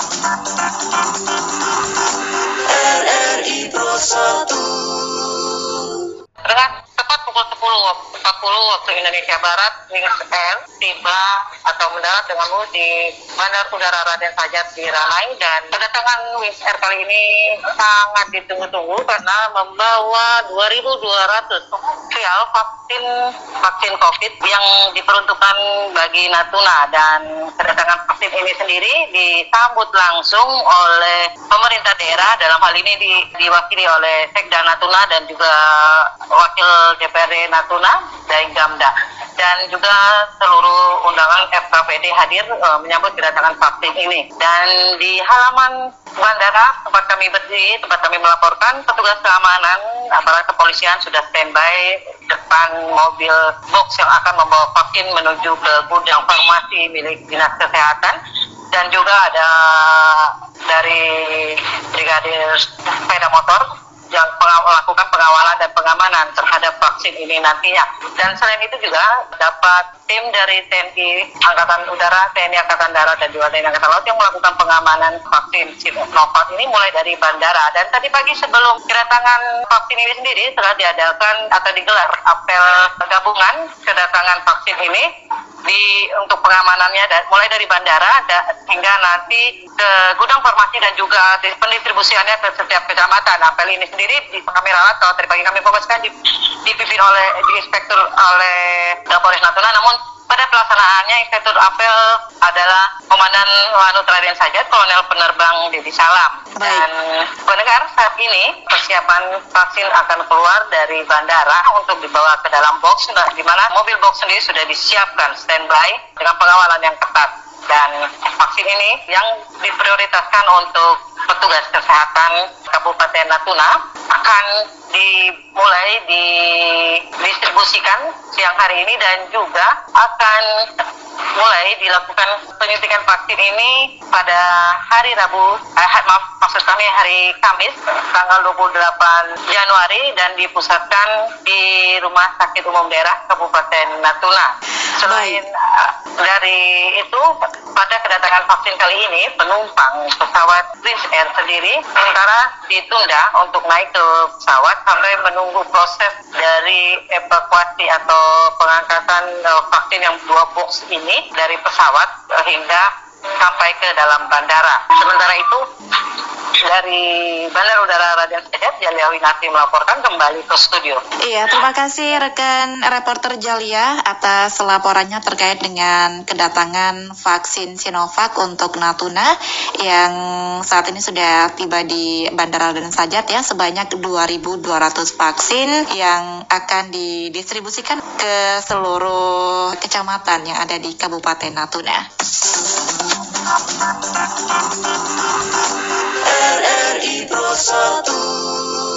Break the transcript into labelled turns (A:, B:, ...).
A: RRI Pro 1
B: Dengan tepat pukul 10.40 waktu Indonesia Barat, Wings Air tiba atau mendarat dengan mulus di Bandar Udara Raden Sajat di Ranai. Dan kedatangan Wings Air kali ini sangat ditunggu-tunggu karena membawa 2.200 vial vaksin COVID yang diperuntukkan bagi Natuna dan kedatangan vaksin ini sendiri disambut langsung oleh pemerintah daerah. Dalam hal ini di, diwakili oleh Sekda Natuna dan juga Wakil DPRD Natuna Daeng Gamda dan juga seluruh undangan FKPD hadir uh, menyambut kedatangan vaksin ini. Dan di halaman bandara tempat kami berdiri tempat kami melaporkan petugas keamanan aparat kepolisian sudah standby depan mobil box yang akan membawa vaksin menuju ke gudang farmasi milik dinas kesehatan. Dan juga ada dari brigadir sepeda motor yang melakukan pengawalan dan pengamanan terhadap vaksin ini nantinya. Dan selain itu juga dapat tim dari TNI Angkatan Udara, TNI Angkatan Darat, dan juga TNI Angkatan Laut yang melakukan pengamanan vaksin Sinovac ini mulai dari bandara. Dan tadi pagi sebelum kedatangan vaksin ini sendiri telah diadakan atau digelar apel gabungan kedatangan vaksin ini di untuk pengamanannya dan mulai dari bandara da, hingga nanti ke gudang farmasi dan juga di, pendistribusiannya ke setiap kecamatan. Apel ini sendiri di kami rawat kalau tadi pagi kami fokuskan di, dipimpin oleh di inspektur oleh Polres Natuna namun pada pelaksanaannya Inspektur Apel adalah Komandan Lanut Raden Sajat, Kolonel Penerbang Dedi Salam.
C: Baik.
B: Dan pendengar saat ini persiapan vaksin akan keluar dari bandara untuk dibawa ke dalam box, nah, di mana mobil box sendiri sudah disiapkan standby dengan pengawalan yang ketat. Dan vaksin ini yang diprioritaskan untuk petugas kesehatan Kabupaten Natuna akan dimulai didistribusikan siang hari ini dan juga akan mulai dilakukan penyuntikan vaksin ini pada hari Rabu, eh, maaf, maksud kami hari Kamis tanggal 28 Januari dan dipusatkan di Rumah Sakit Umum Daerah Kabupaten Natuna. Selain uh, dari itu, pada kedatangan vaksin kali ini, penumpang pesawat Wings Air sendiri sementara ditunda untuk naik ke pesawat sampai menunggu proses dari evakuasi atau pengangkatan uh, vaksin yang dua box ini dari pesawat uh, hingga sampai ke dalam bandara. Sementara itu dari Bandar Udara Raden Sajat, Jalia Winati melaporkan kembali ke studio.
C: Iya, terima kasih rekan reporter Jalia atas laporannya terkait dengan kedatangan vaksin Sinovac untuk Natuna yang saat ini sudah tiba di Bandara Raden Sajat ya sebanyak 2.200 vaksin yang akan didistribusikan ke seluruh kecamatan yang ada di Kabupaten Natuna.
A: RRI Pro 1